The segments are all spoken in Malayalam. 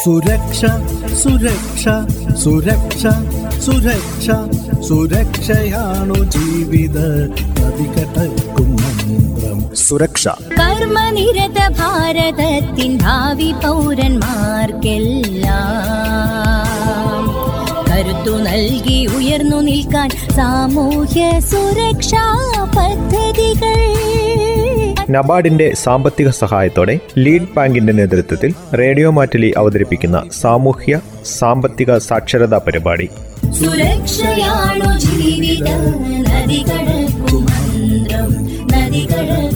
സുരക്ഷ സുരക്ഷ സുരക്ഷ സുരക്ഷ സുരക്ഷയാണു ജീവിത നദികടക്കും മന്ത്രം. സുരക്ഷ. കർമ്മനിരത ഭാരതത്തിൻ ഭാവി പൗരന്മാർക്കെല്ലാം കരുത്തു നൽകി ഉയർന്നു നിൽക്കാൻ സാമൂഹ്യ സുരക്ഷാ പദ്ധതികൾ നബാർഡിന്റെ സാമ്പത്തിക സഹായത്തോടെ ലീഡ് ബാങ്കിന്റെ നേതൃത്വത്തിൽ റേഡിയോ മാറ്റലി അവതരിപ്പിക്കുന്ന സാമൂഹ്യ സാമ്പത്തിക സാക്ഷരതാ പരിപാടി. സുരക്ഷയാണോ ജീവിതം. നദികടക്കും മന്ത്രം. നദികടക്കും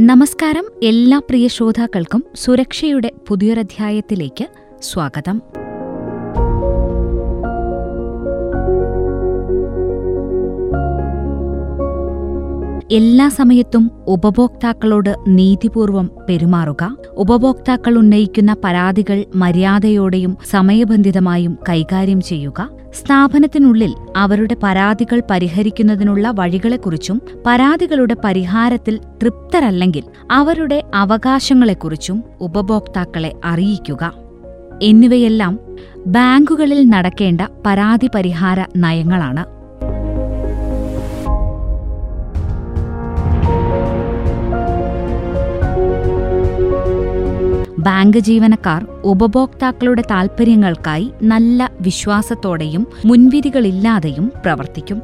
നമസ്കാരം എല്ലാ പ്രിയ ശ്രോതാക്കൾക്കും സുരക്ഷയുടെ പുതിയൊരധ്യായത്തിലേക്ക് സ്വാഗതം. എല്ലാ സമയത്തും ഉപഭോക്താക്കളോട് നീതിപൂർവം പെരുമാറുക. ഉപഭോക്താക്കൾ ഉന്നയിക്കുന്ന പരാതികൾ മര്യാദയോടെയും സമയബന്ധിതമായും കൈകാര്യം ചെയ്യുക. സ്ഥാപനത്തിനുള്ളിൽ അവരുടെ പരാതികൾ പരിഹരിക്കുന്നതിനുള്ള വഴികളെക്കുറിച്ചും പരാതികളുടെ പരിഹാരത്തിൽ തൃപ്തരല്ലെങ്കിൽ അവരുടെ അവകാശങ്ങളെക്കുറിച്ചും ഉപഭോക്താക്കളെ അറിയിക്കുക. എന്നിവയെല്ലാം ബാങ്കുകളിൽ നടക്കേണ്ട പരാതി പരിഹാര നയങ്ങളാണ്. ബാങ്ക് ജീവനക്കാർ ഉപഭോക്താക്കളുടെ താൽപ്പര്യങ്ങൾക്കായി നല്ല വിശ്വാസത്തോടെയും മുൻവിധികളില്ലാതെയും പ്രവർത്തിക്കും.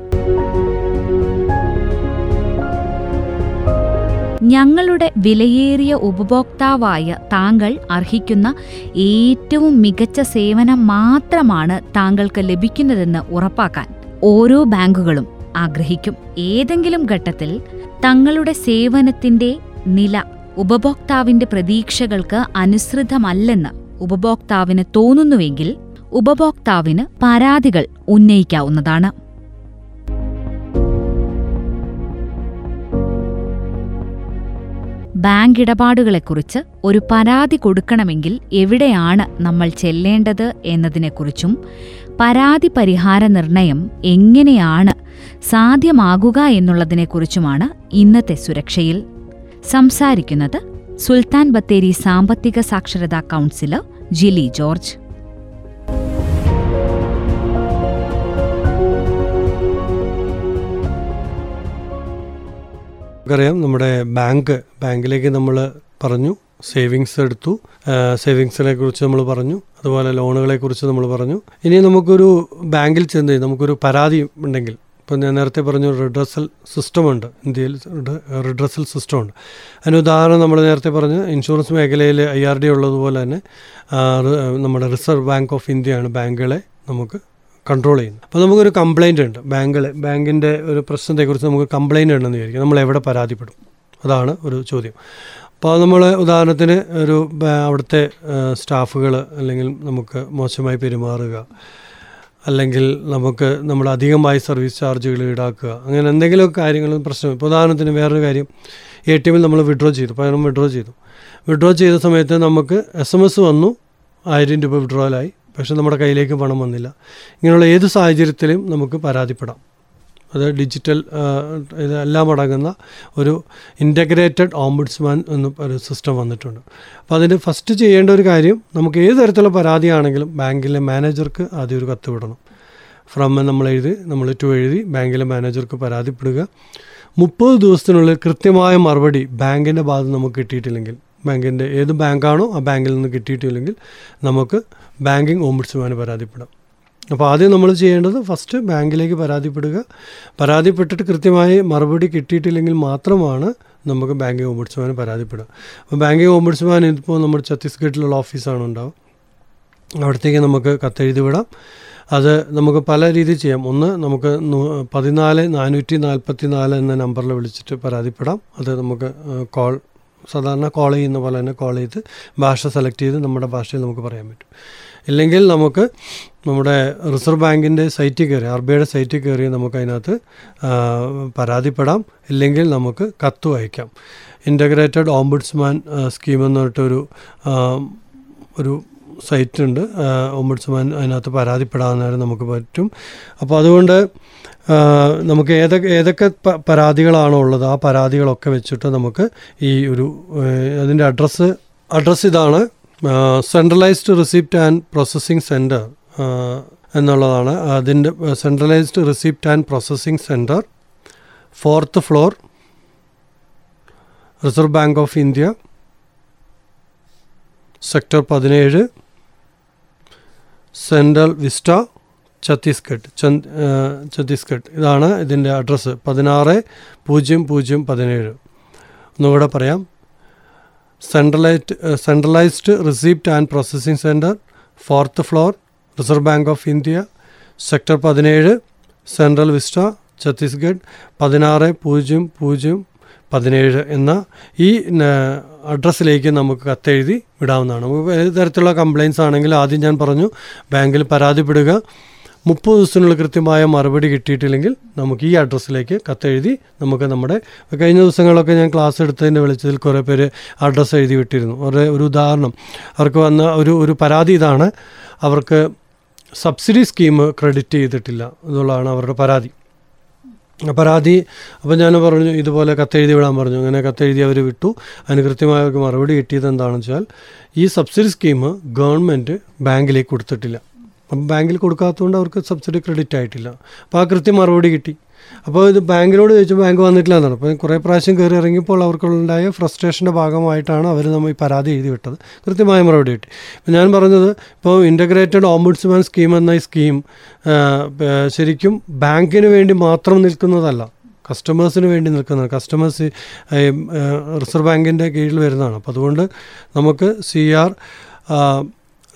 ഞങ്ങളുടെ വിലയേറിയ ഉപഭോക്താവായ താങ്കൾ അർഹിക്കുന്ന ഏറ്റവും മികച്ച സേവനം മാത്രമാണ് താങ്കൾക്ക് ലഭിക്കുന്നതെന്ന് ഉറപ്പാക്കാൻ ഓരോ ബാങ്കുകളും ആഗ്രഹിക്കും. ഏതെങ്കിലും ഘട്ടത്തിൽ തങ്ങളുടെ സേവനത്തിന്റെ നില ഉപഭോക്താവിന്റെ പ്രതീക്ഷകൾക്ക് അനുസൃതമല്ലെന്ന് ഉപഭോക്താവിന് തോന്നുന്നുവെങ്കിൽ ഉപഭോക്താവിന് പരാതികൾ ഉന്നയിക്കാവുന്നതാണ്. ബാങ്ക് ഇടപാടുകളെക്കുറിച്ച് ഒരു പരാതി കൊടുക്കണമെങ്കിൽ എവിടെയാണ് നമ്മൾ ചെല്ലേണ്ടത് എന്നതിനെക്കുറിച്ചും പരാതി പരിഹാര നിർണയം എങ്ങനെയാണ് സാധ്യമാകുക എന്നുള്ളതിനെക്കുറിച്ചുമാണ് ഇന്നത്തെ സുരക്ഷയിൽ സംസാരിക്കുന്നത് സുൽത്താൻ ബത്തേരി സാമ്പത്തിക സാക്ഷരതാ കൗൺസിലർ ജിലി ജോർജ്. നമുക്കറിയാം നമ്മുടെ ബാങ്ക് ബാങ്കിലേക്ക് നമ്മൾ പറഞ്ഞു സേവിങ്സ് എടുത്തു. സേവിങ്സിനെ കുറിച്ച് നമ്മൾ പറഞ്ഞു അതുപോലെ ലോണുകളെ കുറിച്ച് നമ്മൾ പറഞ്ഞു. ഇനി നമുക്കൊരു ബാങ്കിൽ ചെന്ന് നമുക്കൊരു പരാതി ഉണ്ടെങ്കിൽ ഇപ്പം ഞാൻ നേരത്തെ പറഞ്ഞു റിഡ്രസൽ സിസ്റ്റം ഉണ്ട്. ഇന്ത്യയിൽ റിഡ്രസൽ സിസ്റ്റം ഉണ്ട്. അതിന് ഉദാഹരണം നമ്മൾ നേരത്തെ പറഞ്ഞ് ഇൻഷുറൻസ് മേഖലയിൽ ഐ ആർ ഡി ഉള്ളതുപോലെ തന്നെ നമ്മുടെ റിസർവ് ബാങ്ക് ഓഫ് ഇന്ത്യയാണ് ബാങ്കുകളെ നമുക്ക് കൺട്രോൾ ചെയ്യുന്നത്. അപ്പോൾ നമുക്കൊരു കംപ്ലയിന്റ് ഉണ്ട് ബാങ്കുകൾ ബാങ്കിന്റെ ഒരു പ്രശ്നത്തെക്കുറിച്ച് നമുക്ക് കംപ്ലയിന്റ് ഉണ്ടെന്ന് വിചാരിക്കും. നമ്മൾ എവിടെ പരാതിപ്പെടും? അതാണ് ഒരു ചോദ്യം. അപ്പോൾ നമ്മൾ ഉദാഹരണത്തിന് ഒരു അവിടുത്തെ സ്റ്റാഫുകൾ അല്ലെങ്കിൽ നമുക്ക് മോശമായി പെരുമാറുക അല്ലെങ്കിൽ നമുക്ക് നമ്മൾ അധികമായി സർവീസ് ചാർജുകൾ ഈടാക്കുക അങ്ങനെ എന്തെങ്കിലും കാര്യങ്ങളും പ്രശ്നം. ഇപ്പോൾ ഉദാഹരണത്തിന് വേറൊരു കാര്യം എ ടി എമ്മിൽ നമ്മൾ വിഡ്രോ ചെയ്തു പകരം വിഡ്രോ ചെയ്തു. വിഡ്രോ ചെയ്ത സമയത്ത് നമുക്ക് എസ് എം എസ് വന്നു ആയിരം രൂപ വിഡ്രോലായി പക്ഷെ നമ്മുടെ കയ്യിലേക്ക് പണം വന്നില്ല. ഇങ്ങനെയുള്ള ഏത് സാഹചര്യത്തിലും നമുക്ക് പരാതിപ്പെടാം. അത് ഡിജിറ്റൽ ഇതെല്ലാം അടങ്ങുന്ന ഒരു ഇന്റഗ്രേറ്റഡ് ഓംബുഡ്സ്മാൻ എന്ന ഒരു സിസ്റ്റം വന്നിട്ടുണ്ട്. അപ്പോൾ അതിന് ഫസ്റ്റ് ചെയ്യേണ്ട ഒരു കാര്യം നമുക്ക് ഏത് തരത്തിലുള്ള പരാതിയാണെങ്കിലും ബാങ്കിലെ മാനേജർക്ക് ആദ്യം ഒരു കത്ത് വിടണം. ഫ്രം നമ്മൾ എഴുതി നമ്മൾ ടു എഴുതി ബാങ്കിലെ മാനേജർക്ക് പരാതിപ്പെടുക. മുപ്പത് ദിവസത്തിനുള്ളിൽ കൃത്യമായ മറുപടി ബാങ്കിന്റെ ഭാഗത്ത് നമുക്ക് കിട്ടിയിട്ടില്ലെങ്കിൽ ബാങ്കിന്റെ ഏത് ബാങ്കാണോ ആ ബാങ്കിൽ നിന്ന് കിട്ടിയിട്ടില്ലെങ്കിൽ നമുക്ക് ബാങ്കിങ് ഓംബുഡ്സ്മാന് പരാതിപ്പെടാം. അപ്പോൾ ആദ്യം നമ്മൾ ചെയ്യേണ്ടത് ഫസ്റ്റ് ബാങ്കിലേക്ക് പരാതിപ്പെടുക. പരാതിപ്പെട്ടിട്ട് കൃത്യമായി മറുപടി കിട്ടിയിട്ടില്ലെങ്കിൽ മാത്രമാണ് നമുക്ക് ബാങ്കിങ് ഓംബുഡ്സ്മാന് പരാതിപ്പെടുക. അപ്പോൾ ബാങ്കിങ് ഓംബുഡ്സ്മാൻ ഇപ്പോൾ നമ്മുടെ ഛത്തീസ്ഗഡിലുള്ള ഓഫീസാണ് ഉണ്ടാവും അവിടത്തേക്ക് നമുക്ക് കത്തെഴുതി വിടാം. അത് നമുക്ക് പല രീതിയിൽ ചെയ്യാം. ഒന്ന് നമുക്ക് പതിനാല് നാനൂറ്റി നാൽപ്പത്തി നാല് എന്ന നമ്പറിൽ വിളിച്ചിട്ട് പരാതിപ്പെടാം. അത് നമുക്ക് കോൾ സാധാരണ കോൾ ചെയ്യുന്ന പോലെ തന്നെ കോൾ ചെയ്ത് ഭാഷ സെലക്ട് ചെയ്ത് നമ്മുടെ ഭാഷയിൽ നമുക്ക് പറയാൻ പറ്റും. ഇല്ലെങ്കിൽ നമുക്ക് നമ്മുടെ റിസർവ് ബാങ്കിന്റെ സൈറ്റിൽ കയറി ആർ ബി ഐയുടെ സൈറ്റിൽ കയറി നമുക്ക് അതിനകത്ത് പരാതിപ്പെടാം. ഇല്ലെങ്കിൽ നമുക്ക് കത്ത് അയക്കാം. ഇന്റഗ്രേറ്റഡ് ഓംബുഡ്സ്മാൻ സ്കീം എന്ന് പറഞ്ഞിട്ടൊരു ഒരു സൈറ്റുണ്ട്. ഓംബുഡ്സ്മാൻ അതിനകത്ത് പരാതിപ്പെടാവുന്നവരെ നമുക്ക് പറ്റും. അപ്പോൾ അതുകൊണ്ട് നമുക്ക് ഏതൊക്കെ ഏതൊക്കെ പരാതികളാണോ ഉള്ളത് ആ പരാതികളൊക്കെ വെച്ചിട്ട് നമുക്ക് ഈ ഒരു അതിന്റെ അഡ്രസ്സ് അഡ്രസ്സ് ഇതാണ്. Centralised receipt and processing centre എന്നുള്ളതാണ്. അതിന്റെ centralised receipt and processing centre fourth floor Reserve Bank of India sector പതിനേഴ് സെൻട്രൽ വിസ്റ്റ ഛത്തീസ്ഗഡ് ഛത്തീസ്ഗഡ് ഇതാണ് ഇതിന്റെ അഡ്രസ്സ് പതിനാറ് പൂജ്യം പൂജ്യം പതിനേഴ്. ഒന്നുകൂടെ പറയാം. Centralite centralised receipt and processing centre fourth floor Reserve Bank of India sector പതിനേഴ് സെൻട്രൽ വിസ്റ്റ ഛത്തീസ്ഗഡ് പതിനാറ് പൂജ്യം പൂജ്യം പതിനേഴ് എന്ന ഈ അഡ്രസ്സിലേക്ക് നമുക്ക് കത്തെഴുതി വിടാവുന്നതാണ്. ഏത് തരത്തിലുള്ള കംപ്ലയിൻസ് ആണെങ്കിലും ആദ്യം ഞാൻ പറഞ്ഞു ബാങ്കിൽ പരാതിപ്പെടുക മുപ്പത് ദിവസത്തിനുള്ളിൽ കൃത്യമായ മറുപടി കിട്ടിയിട്ടില്ലെങ്കിൽ നമുക്ക് ഈ അഡ്രസ്സിലേക്ക് കത്തെഴുതി നമുക്ക് നമ്മുടെ കഴിഞ്ഞ ദിവസങ്ങളൊക്കെ ഞാൻ ക്ലാസ് എടുത്തതിന്റെ വെളിച്ചത്തിൽ കുറേ പേര് അഡ്രസ്സ് എഴുതി വിട്ടിരുന്നു. ഒരു ഒരു ഉദാഹരണം. അവർക്ക് വന്ന ഒരു ഒരു പരാതി ഇതാണ്. അവർക്ക് സബ്സിഡി സ്കീം ക്രെഡിറ്റ് ചെയ്തിട്ടില്ല എന്നുള്ളതാണ് അവരുടെ പരാതി. പരാതി അപ്പോൾ ഞാൻ പറഞ്ഞു ഇതുപോലെ കത്തെഴുതി വിടാൻ പറഞ്ഞു. അങ്ങനെ കത്തെഴുതി അവർ വിട്ടു. അതിന് കൃത്യമായ അവർക്ക് മറുപടി കിട്ടിയത് എന്താണെന്ന് വെച്ചാൽ ഈ സബ്സിഡി സ്കീം ഗവൺമെന്റ് ബാങ്കിലേക്ക് കൊടുത്തിട്ടില്ല. അപ്പം ബാങ്കിൽ കൊടുക്കാത്തതുകൊണ്ട് അവർക്ക് സബ്സിഡി ക്രെഡിറ്റ് ആയിട്ടില്ല. അപ്പോൾ ആ കൃത്യം മറുപടി കിട്ടി. അപ്പോൾ ഇത് ബാങ്കിനോട് ചോദിച്ചു ബാങ്ക് വന്നിട്ടില്ല എന്നാണ്. അപ്പോൾ കുറേ പ്രാവശ്യം കയറി ഇറങ്ങിയപ്പോൾ അവർക്കുണ്ടായ ഫ്രസ്ട്രേഷന്റെ ഭാഗമായിട്ടാണ് അവർ നമ്മൾ ഈ പരാതി എഴുതി വിട്ടത്. കൃത്യമായ മറുപടി കിട്ടി. ഇപ്പം ഞാൻ പറഞ്ഞത് ഇപ്പോൾ ഇന്റഗ്രേറ്റഡ് ഓംബുഡ്സ്മാൻ സ്കീം എന്ന ഈ സ്കീം ശരിക്കും ബാങ്കിന് വേണ്ടി മാത്രം നിൽക്കുന്നതല്ല കസ്റ്റമേഴ്സിന് വേണ്ടി നിൽക്കുന്നതാണ്. കസ്റ്റമേഴ്സ് റിസർവ് ബാങ്കിന്റെ കീഴിൽ വരുന്നതാണ്. അപ്പോൾ അതുകൊണ്ട് നമുക്ക് C R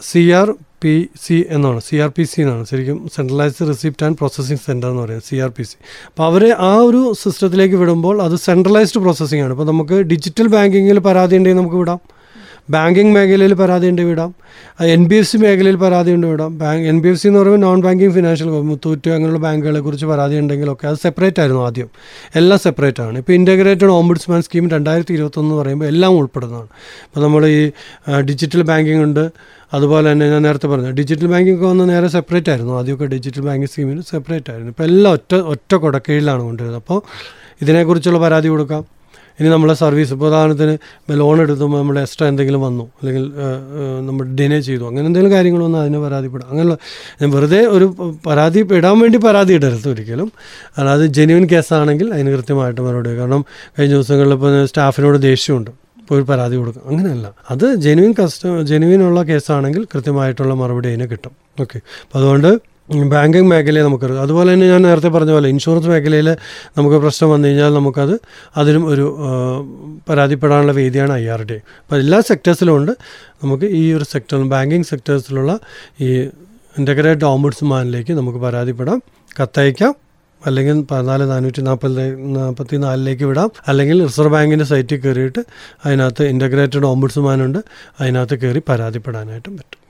C R P C എന്നാണ് സി ആർ പി സി എന്നാണ്. ശരിക്കും centralised receipt and processing centre എന്ന് പറയുന്നത് സി ആർ പി സി അപ്പോൾ അവരെ ആ ഒരു സിസ്റ്റത്തിലേക്ക് വിടുമ്പോൾ അത് സെൻട്രലൈസ്ഡ് പ്രോസസ്സിംഗ് ആണ്. ഇപ്പോൾ നമുക്ക് ഡിജിറ്റൽ ബാങ്കിങ്ങിൽ പരാതി ഉണ്ടെങ്കിൽ നമുക്ക് വിടാം. ബാങ്കിങ് മേഖലയിൽ പരാതി ഉണ്ട് വിടാം. എൻ ബി എഫ് സി മേഖലയിൽ പരാതി ഉണ്ട് വിടാം. Bank N B F C എന്ന് പറയുമ്പോൾ നോൺ ബാങ്കിങ് ഫിനാൻഷ്യൽ മുത്തൂറ്റ് അങ്ങനെയുള്ള ബാങ്കുകളെ കുറിച്ച് പരാതി ഉണ്ടെങ്കിലൊക്കെ അത് സെപ്പറേറ്റ് ആയിരുന്നു ആദ്യം. എല്ലാം സെപ്പറേറ്റ് ആണ്. ഇപ്പോൾ ഇന്റഗ്രേറ്റഡ് ഓംബുഡ്സ്മാൻ സ്കീം രണ്ടായിരത്തി ഇരുപത്തൊന്ന് എന്ന് പറയുമ്പോൾ എല്ലാം ഉൾപ്പെടുന്നതാണ്. ഇപ്പോൾ നമ്മൾ ഈ ഡിജിറ്റൽ ബാങ്കിങ് ഉണ്ട്. അതുപോലെ തന്നെ ഞാൻ നേരത്തെ പറഞ്ഞു ഡിജിറ്റൽ ബാങ്കിങ് ഒക്കെ വന്ന് നേരെ സെപ്പറേറ്റ് ആയിരുന്നു. ആദ്യമൊക്കെ ഡിജിറ്റൽ ബാങ്കിങ് സ്കീമിന് സെപ്പറേറ്റ് ആയിരുന്നു. ഇപ്പോൾ എല്ലാം ഒറ്റ ഒറ്റ കൊടക്കീഴിലാണ് കൊണ്ടുവരുന്നത്. അപ്പോൾ ഇതിനെക്കുറിച്ചുള്ള പരാതി കൊടുക്കാം. ഇനി നമ്മളെ സർവീസ് ഇപ്പോൾ ഉദാഹരണത്തിന് ലോൺ എടുത്തുമ്പോൾ നമ്മുടെ എക്സ്ട്രാ എന്തെങ്കിലും വന്നു അല്ലെങ്കിൽ നമ്മൾ ഡിനേ ചെയ്തു അങ്ങനെ എന്തെങ്കിലും കാര്യങ്ങൾ വന്നാൽ അതിനെ പരാതിപ്പെടാം അങ്ങനെയുള്ള ഞാൻ വെറുതെ ഒരു പരാതി ഇടാൻ വേണ്ടി പരാതി ഇടരുത് ഒരിക്കലും. അതായത് ജെന്യൂൻ കേസാണെങ്കിൽ അതിന് കൃത്യമായിട്ട് മറുപടി. കാരണം കഴിഞ്ഞ ദിവസങ്ങളിൽ ഇപ്പോൾ സ്റ്റാഫിനോട് ദേഷ്യമുണ്ട് ഇപ്പോൾ ഒരു പരാതി കൊടുക്കും. അങ്ങനെയല്ല. അത് ജെനുവിൻ കസ്റ്റ ജെനുവിൻ ഉള്ള കേസാണെങ്കിൽ കൃത്യമായിട്ടുള്ള മറുപടി അതിന് കിട്ടും. ഓക്കെ അപ്പോൾ അതുകൊണ്ട് ബാങ്കിങ് മേഖലയെ നമുക്കറിയാം അതുപോലെ തന്നെ ഞാൻ നേരത്തെ പറഞ്ഞ പോലെ ഇൻഷുറൻസ് മേഖലയിൽ നമുക്ക് പ്രശ്നം വന്നു കഴിഞ്ഞാൽ നമുക്കത് അതിനും ഒരു പരാതിപ്പെടാനുള്ള വേദിയാണ് ഐ ആർ ഡി അപ്പോൾ എല്ലാ സെക്ടേഴ്സിലും ഉണ്ട്. നമുക്ക് ഈ ഒരു സെക്ടറിൽ ബാങ്കിങ് സെക്ടേഴ്സിലുള്ള ഈ ഇന്റഗ്രേറ്റഡ് ഓംബുഡ്സ്മാനിലേക്ക് നമുക്ക് പരാതിപ്പെടാം. കത്തയക്കാം. അല്ലെങ്കിൽ പതിനാല് നാനൂറ്റി നാൽപ്പത് നാൽപ്പത്തി നാലിലേക്ക് വിടാം. അല്ലെങ്കിൽ റിസർവ് ബാങ്കിന്റെ സൈറ്റിൽ കയറിയിട്ട് അതിനകത്ത് ഇന്റഗ്രേറ്റഡ് ഓംബുഡ്സ്മാനുണ്ട് അതിനകത്ത് കയറി പരാതിപ്പെടാനായിട്ടും പറ്റും.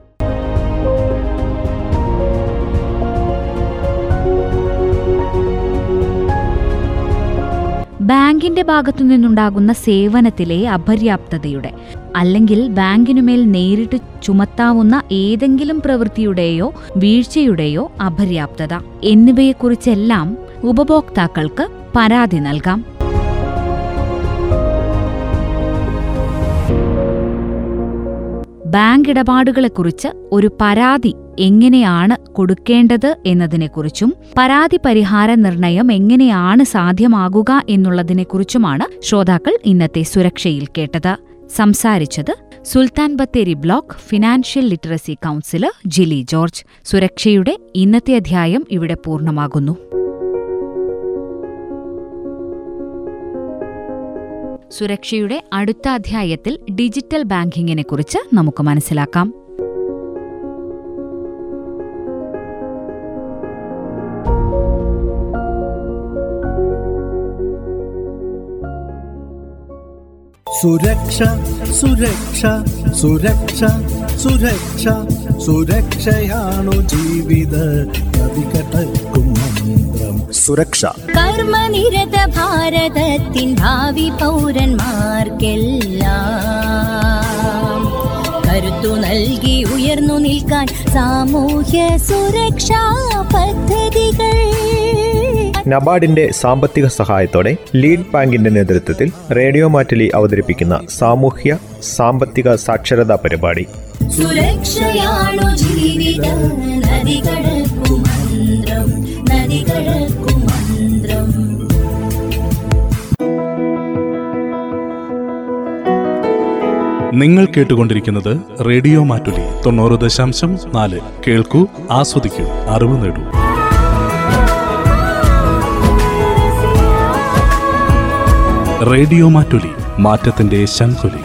ബാങ്കിന്റെ ഭാഗത്തു നിന്നുണ്ടാകുന്ന സേവനത്തിലെ അപര്യാപ്തതയുടെ അല്ലെങ്കിൽ ബാങ്കിനുമേൽ നേരിട്ട് ചുമത്താവുന്ന ഏതെങ്കിലും പ്രവൃത്തിയുടെയോ വീഴ്ചയുടെയോ അപര്യാപ്തത എന്നിവയെക്കുറിച്ചെല്ലാം ഉപഭോക്താക്കൾക്ക് പരാതി നൽകാം. ബാങ്ക് ഇടപാടുകളെക്കുറിച്ച് ഒരു പരാതി എങ്ങനെയാണ് കൊടുക്കേണ്ടത് എന്നതിനെക്കുറിച്ചും പരാതി പരിഹാര നിർണയം എങ്ങനെയാണ് സാധ്യമാകുക എന്നുള്ളതിനെക്കുറിച്ചുമാണ് ശ്രോതാക്കൾ ഇന്നത്തെ സുരക്ഷയിൽ കേട്ടത്. സംസാരിച്ചത് Sultan Bathery block financial literacy counsellor Jili George. സുരക്ഷയുടെ ഇന്നത്തെ അധ്യായം ഇവിടെ പൂർണമാകുന്നു. സുരക്ഷയുടെ അടുത്ത അധ്യായത്തിൽ ഡിജിറ്റൽ ബാങ്കിങ്ങിനെക്കുറിച്ച് നമുക്ക് മനസ്സിലാക്കാം. സുരക്ഷ സുരക്ഷ സുരക്ഷ സുരക്ഷ സുരക്ഷയാണു ജീവിത നദികടക്കും സുരക്ഷ. കർമ്മനിരത ഭാരതത്തിൻ ഭാവി പൗരന്മാർക്കെല്ലാം കരുത്തു നൽകി ഉയർന്നു നിൽക്കാൻ സാമൂഹ്യ സുരക്ഷാ പദ്ധതികൾ. നബാർഡിന്റെ സാമ്പത്തിക സഹായത്തോടെ ലീഡ് ബാങ്കിന്റെ നേതൃത്വത്തിൽ റേഡിയോ മാറ്റലി അവതരിപ്പിക്കുന്ന സാമൂഹ്യ സാമ്പത്തിക സാക്ഷരതാ പരിപാടി. സുരക്ഷയാണു ജീവിത മന്ത്രം നിങ്ങൾ കേട്ടുകൊണ്ടിരിക്കുന്നത് റേഡിയോ മാറ്റുലി തൊണ്ണൂറ് ദശാംശം നാല്. കേൾക്കൂ ആസ്വദിക്കൂ അറിവ് നേടൂ. റേഡിയോ മാറ്റുലി മാറ്റത്തിന്റെ ശംഖുലി.